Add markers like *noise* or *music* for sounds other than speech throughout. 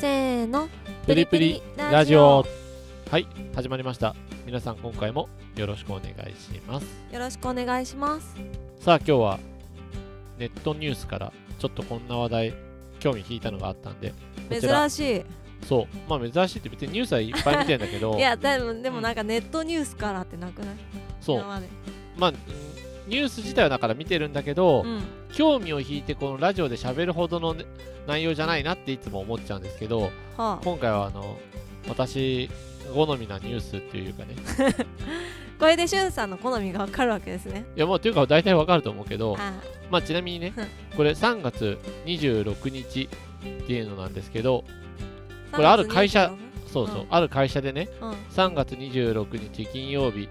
せーの。プリプリラジオ。はい始まりました。皆さん今回もよろしくお願いします。よろしくお願いします。さあ今日はネットニュースからちょっとこんな話題興味引いたのがあったんで珍しい。そう。まあ珍しいって別にニュースはいっぱい見てんだけど。*laughs* いやでもでもなんかネットニュースからってなくない？そう。今まあうんニュース自体はだから見てるんだけど、うん興味を引いてこのラジオで喋るほどのね内容じゃないなっていつも思っちゃうんですけどはあ。今回はあの私好みなニュースっていうかね。*laughs* これでしゅんさんの好みがわかるわけですね。いやもうというか大体わかると思うけどあ。まあちなみにねうん。これ3月26日っていうのなんですけどあこれある会社3月そうそう、うん。ある会社でね26うん。うん3月26日金曜日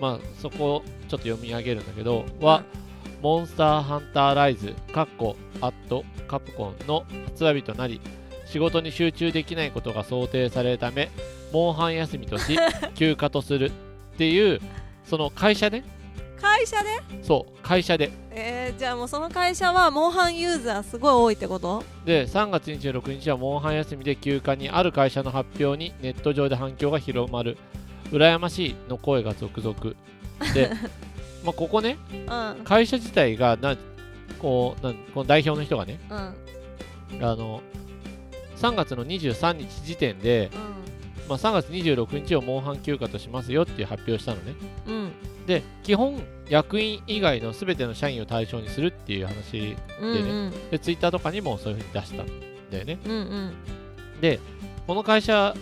まあそこをちょっと読み上げるんだけどは、モンスターハンターライズカッコアットカプコンの発売日となり仕事に集中できないことが想定されるためモンハン休みとし *laughs* 休暇とするっていうその会社ね会社で？そう会社で。えー、じゃあもうその会社はモンハンユーザーすごい多いってこと？で3月26日はモンハン休みで休暇にある会社の発表にネット上で反響が広まる。羨ましいの声が続々。で *laughs* まあここねうん。会社自体がなこうなんこの代表の人がねうん。あの3月の23日時点で、まあ、3月26日をモンハン休暇としますよっていう発表したのね。うん。うんで基本役員以外の全ての社員を対象にするっていう話うんうん。でツイッターとかにもそういう風に出したんだよね。うんうん。でこの会社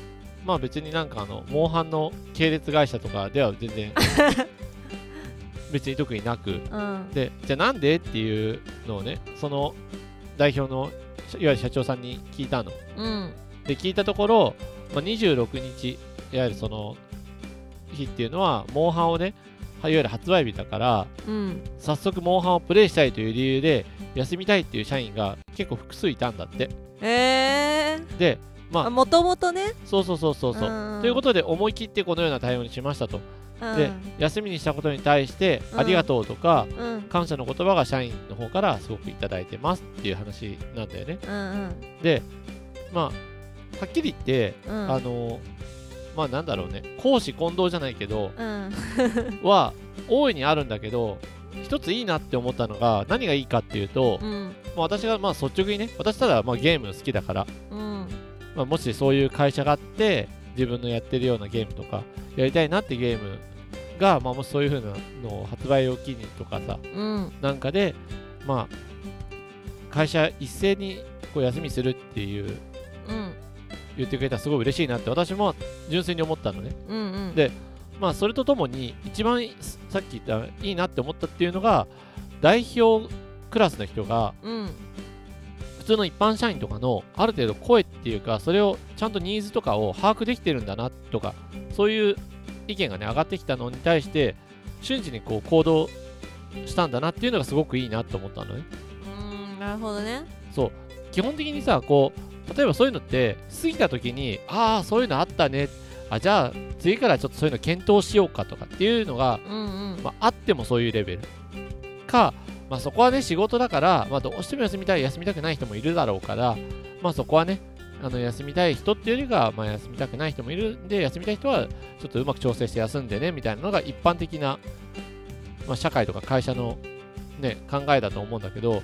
まあ別になんかあのモンハンの系列会社とかでは全然 *laughs* 別に特になく。うん。でじゃあなんでっていうのをねその代表のいわゆる社長さんに聞いたの。うん。で聞いたところ、まあ、26日いわゆるその日っていうのはモンハンをねいわゆる発売日だからうん。早速モンハンをプレイしたいという理由で休みたいっていう社員が結構複数いたんだって。えー、でまあもともとね。そうそうそうそうそう、んということで思い切ってこのような対応にしましたと。うんで休みにしたことに対してうん。ありがとうとか、うん。感謝の言葉が社員の方からすごくいただいてますっていう話なんだよね。うんうん。でまあはっきり言って、うん。あのまあなんだろうね。公私混同じゃないけどうん。*laughs* は大いにあるんだけど一ついいなって思ったのが何がいいかっていうと、うん。まあ、私がまあ率直にね私ただまあゲーム好きだから、うん。まあ、もしそういう会社があって自分のやってるようなゲームとかやりたいなってゲームが、まあ、もしそういう風なのを発売を機にとかさうん。なんかでまあ会社一斉にこう休みするっていううん。言ってくれたらすごい嬉しいなって私も純粋に思ったのね。うんうん。でまあそれとともに一番さっき言ったいいなって思ったっていうのが代表クラスの人がうん。普通の一般社員とかのある程度声っていうかそれをちゃんとニーズとかを把握できてるんだなとかそういう意見がね上がってきたのに対して瞬時にこう行動したんだなっていうのがすごくいいなと思ったのね。うんなるほどね。そう。基本的にさこう例えばそういうのって過ぎた時にああそういうのあったね。あじゃあ次からちょっとそういうの検討しようかとかっていうのが、うんうん。まあ、あってもそういうレベル。か、まあ、そこはね仕事だから、まあ、どうしても休みたい休みたくない人もいるだろうから、まあ、そこはねあの休みたい人っていうよりか、まあ、休みたくない人もいるんで休みたい人はちょっとうまく調整して休んでねみたいなのが一般的な、まあ、社会とか会社の、ね、考えだと思うんだけど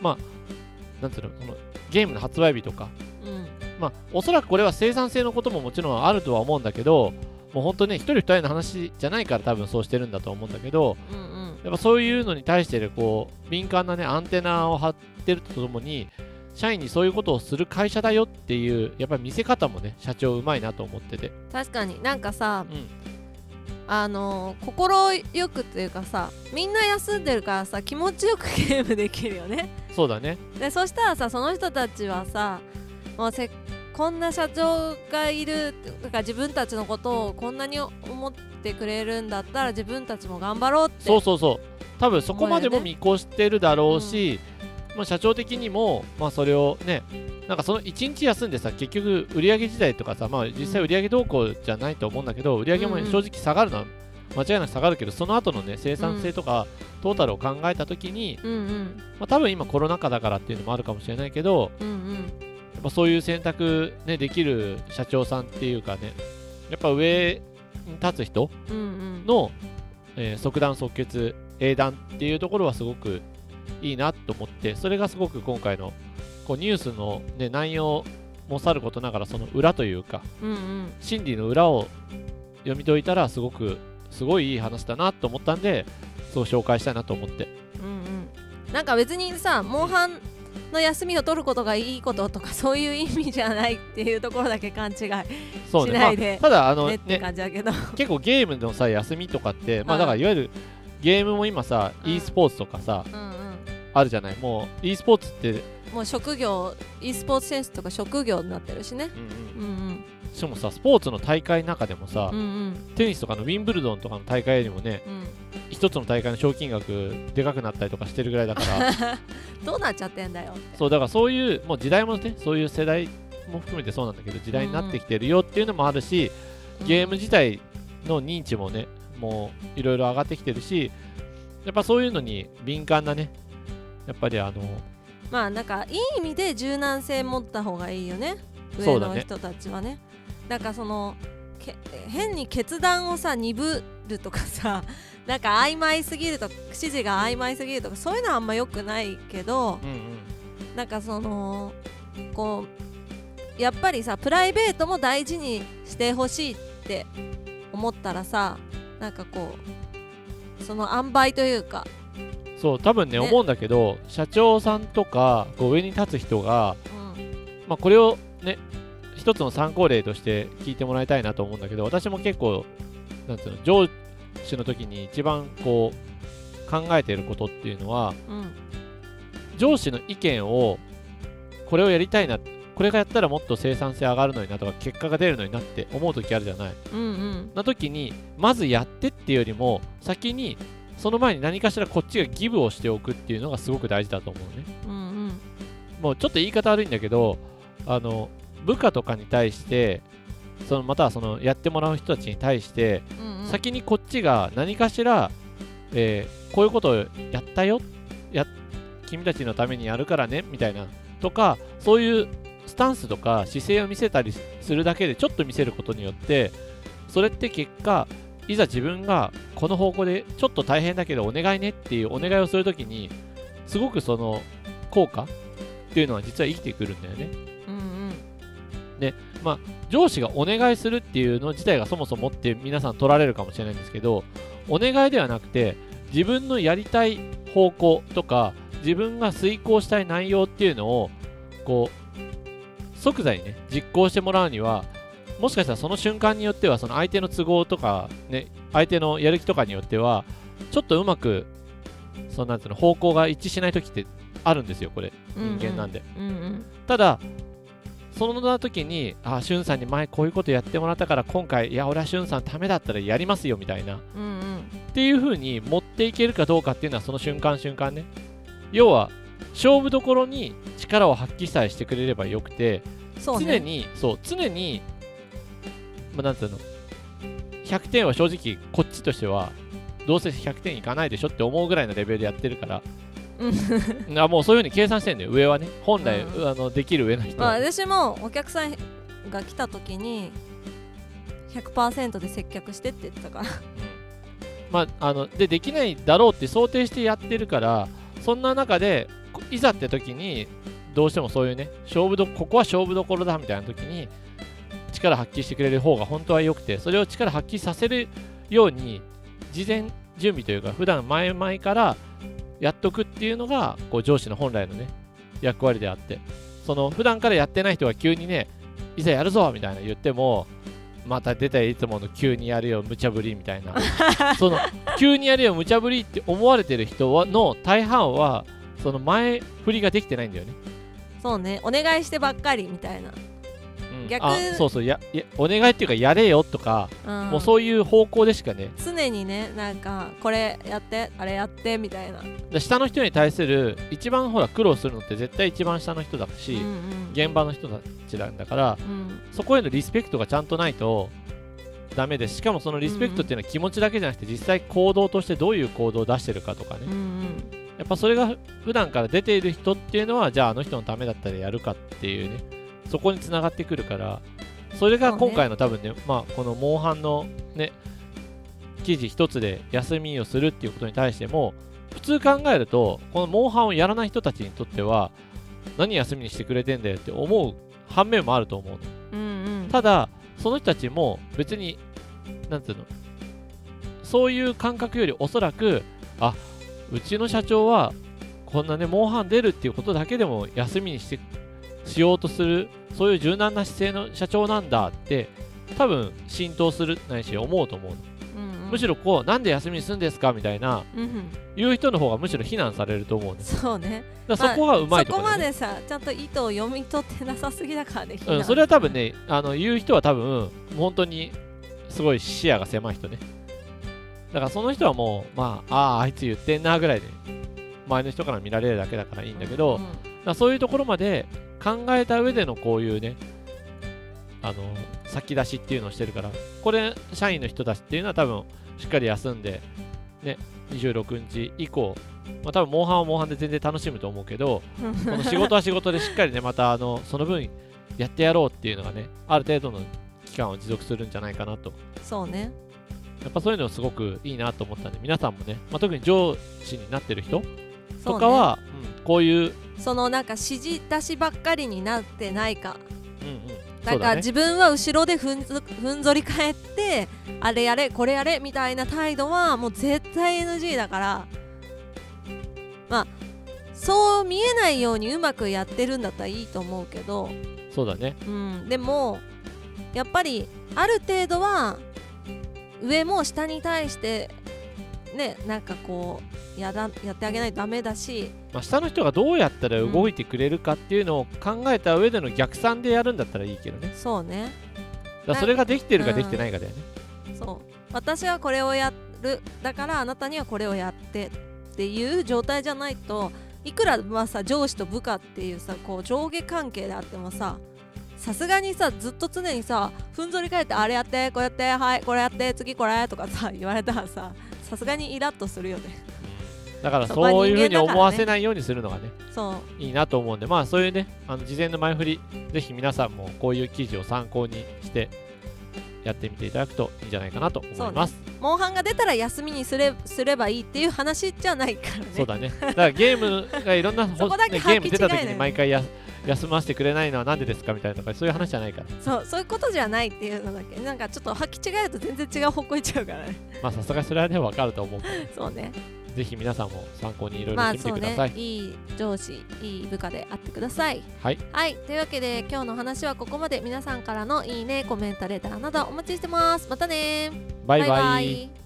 まあなんつうのそのゲームの発売日とかうん。まあおそらくこれは生産性のことももちろんあるとは思うんだけどもう本当ね一人二人の話じゃないから多分そうしてるんだと思うんだけどうんうん。やっぱそういうのに対してこう敏感なねアンテナを張ってるとともに社員にそういうことをする会社だよっていうやっぱり見せ方もね社長うまいなと思ってて。確かに。なんかさ、うん。あのー心よくっていうかさみんな休んでるからさ気持ちよくゲームできるよね。そうだね。でそしたらさその人たちはさもうせこんな社長がいるだから自分たちのことをこんなに思ってくれるんだったら自分たちも頑張ろうってそうそうそう。多分そこまでも見越してるだろうし、まあ、社長的にも、まあ、それをねなんかその1日休んでさ結局売上自体とかさ、まあ、実際売上動向じゃないと思うんだけど売上も正直下がるのは間違いなく下がるけどその後のね生産性とか、トータルを考えた時に、うんうん。まあ、多分今コロナ禍だからっていうのもあるかもしれないけどうんうん。やっぱそういう選択、ね、できる社長さんっていうかねやっぱ上に立つ人うんうん。の、えー即断即決英断っていうところはすごくいいなと思ってそれがすごく今回のこうニュースの、ね、内容もさることながらその裏というかうんうん。心理の裏を読み解いたらすごくすごいいい話だなと思ったんでそう紹介したいなと思って。うんうん。なんか別にさモンハンの休みを取ることがいいこととか *laughs* そういう意味じゃないっていうところだけ勘違いしないでまあ、ただあのねね感じだけど、結構ゲームのさ休みとかってまあうん。だからいわゆるゲームも今さうん。e スポーツとかさうんうんあるじゃない。もう e スポーツってもう職業 e スポーツ選手とか職業になってるしね。うんうん。うんうん。しかもさスポーツの大会の中でもさ、うんうん。テニスとかのウィンブルドンとかの大会よりもねうん。一つの大会の賞金額でかくなったりとかしてるぐらいだから。*laughs* どうなっちゃってんだよそうだからそういうもう時代もねそういう世代も含めてそうなんだけど時代になってきてるよっていうのもあるし、ゲーム自体の認知もねもういろいろ上がってきてるしやっぱそういうのに敏感なねやっぱりあのまあなんかいい意味で柔軟性持った方がいいよね。上の人たちはね。なんかそのけ変に決断をさ鈍るとかさ *laughs* なんか曖昧すぎるとか指示が曖昧すぎるとかそういうのはあんま良くないけどうんうん。なんかそのこうやっぱりさプライベートも大事にしてほしいって思ったらさなんかこうその塩梅というか、そう多分ねね。思うんだけど社長さんとかこう上に立つ人が、うん。まあ、これをね一つの参考例として聞いてもらいたいなと思うんだけど私も結構なんていうの上司の時に一番こう考えていることっていうのはうん。上司の意見をこれをやりたいなこれがやったらもっと生産性上がるのになとか結果が出るのになって思う時あるじゃない。うんうん。な時にまずやってっていうよりも先にその前に何かしらこっちがギブをしておくっていうのがすごく大事だと思うね。うんうん。もうちょっと言い方悪いんだけどあの部下とかに対してそのまたはそのやってもらう人たちに対して、うんうん。先にこっちが何かしら、えーこういうことをやったよや君たちのためにやるからねみたいなとかそういうスタンスとか姿勢を見せたりするだけでちょっと見せることによってそれって結果いざ自分がこの方向でちょっと大変だけどお願いねっていうお願いをするときにすごくその効果っていうのは実は生きてくるんだよね。うんうん上司がお願いするっていうの自体がそもそもって皆さん取られるかもしれないんですけどお願いではなくて自分のやりたい方向とか自分が遂行したい内容っていうのをこう即座にね実行してもらうにはもしかしたらその瞬間によってはその相手の都合とかね相手のやる気とかによってはちょっとうまくそのなんていうの方向が一致しない時ってあるんですよこれ人間なんで。うんうんただその時にあしゅんさんに前こういうことやってもらったから今回いや俺はしゅんさんためだったらやりますよみたいな。っうんうん。ていう風に持っていけるかどうかっていうのはその瞬間瞬間ね。要は勝負どころに力を発揮さえしてくれればよくて、ね。常にそう常にまあなんていうの？100点は正直こっちとしてはどうせ100点いかないでしょって思うぐらいのレベルでやってるから。うん。あもうそういう風に計算してんだよ。上はね。本来、うん。あのできる上の人まあは、私もお客さんが来た時に100%で接客してって言ってたか。らまあ、あのでできないだろうって想定してやってるからそんな中でこいざって時にどうしてもそういうね勝負どここは勝負どころだみたいな時に力発揮してくれる方が本当は良くてそれを力発揮させるように事前準備というか普段前々からやっとくっていうのがこう上司の本来のね役割であってその普段からやってない人が急にねいざやるぞみたいな言ってもまた出たよいつもの急にやるよ無茶ぶりみたいな。*laughs* その急にやるよ無茶ぶりって思われてる人はの大半はその前振りができてないんだよね。そうね。お願いしてばっかりみたいな、うん。逆あそうそうややお願いっていうかやれよとか、うん、もうそういう方向でしかね。常にねなんかこれやってあれやってみたいな、で下の人に対する一番ほら苦労するのって絶対一番下の人だし、うんうん。現場の人たちなんだからうん。そこへのリスペクトがちゃんとないとダメです。しかもそのリスペクトっていうのは気持ちだけじゃなくて実際行動としてどういう行動を出してるかとかね。うんうん。やっぱそれが普段から出ている人っていうのはじゃああの人のためだったらやるかっていうねそこにつながってくるからそれが今回の多分ねまあこのモンハンのね記事一つで休みをするっていうことに対しても普通考えるとこのモンハンをやらない人たちにとっては何休みにしてくれてんだよって思う反面もあると思うの。うんうん。ただその人たちも別になんていうのそういう感覚よりおそらくあうちの社長はこんなねモンハン出るっていうことだけでも休みにしてしようとするそういう柔軟な姿勢の社長なんだって多分浸透するないし思うと思うの、うんうん。むしろこうなんで休みにするんですかみたいなうんうん。言う人の方がむしろ非難されると思うのだかそうね。らそこがうまいとそこまころだよねでさちゃんと意図を読み取ってなさすぎだからね、うん、それは多分ね、あの言う人は多分、本当にすごい視野が狭い人ね。だからその人はもう、まあ、ああ、あいつ言ってんなぐらいで、前の人から見られるだけだからいいんだけど、うん。だからそういうところまで考えた上でのこういうね、あの、先出しっていうのをしてるから、これ、社員の人たちっていうのは多分、しっかり休んで、ね、26日以降、まあ多分、モンハンはモンハンで全然楽しむと思うけど、この仕事は仕事でしっかりね、*laughs* またあのその分やってやろうっていうのがね、ある程度の期間を持続するんじゃないかなと。そうねやっぱそういうのすごくいいなと思ったんで、皆さんもね、まあ、特に上司になってる人とかは、うん。こういう、そのなんか指示出しばっかりになってないか。うんうん、だからそうだね。自分は後ろでふんぞふんぞり返ってあれやれこれやれみたいな態度はもう絶対 NG だから。まあそう見えないようにうまくやってるんだったらいいと思うけど、そうだね。うん、でもやっぱりある程度は上も下に対してねなんかこうやだやってあげないとダメだしまあ、下の人がどうやったら動いてくれるかっていうのを考えた上での逆算でやるんだったらいいけどね。そうねだそれができてるかできてないかだよね。そう私はこれをやるだからあなたにはこれをやってっていう状態じゃないといくらまあさ上司と部下っていうさこう上下関係であってもささすがにさずっと常にさふんぞり返ってあれやってこれやってはいこれやって次これとかさ言われたらささすがにイラッとするよね。だからそういうふうに思わせないようにするのがね、いいなと思うんで、まあそういうね、あの事前の前振り、ぜひ皆さんもこういう記事を参考にしてやってみていただくといいんじゃないかなと思います。モンハンが出たら休みにすれすればいいっていう話じゃないからね。そうだね。だからゲームがいろんな、*laughs* そこだけねゲーム出た時に毎回や休ませてくれないのはなんでですかみたいなとか、そういう話じゃないから。そうそういうことじゃないっていうのだけ。なんかちょっと履き違えると全然違う方向行っちゃうからね。まあさすがにそれはね、わかると思う *laughs* そうねぜひ皆さんも参考にいろいろまあしてみてください。いい上司いい部下であってください。はい、はい。というわけで今日の話はここまで。皆さんからのいいねコメントレターなどお待ちしてます。またねバイバイ。イ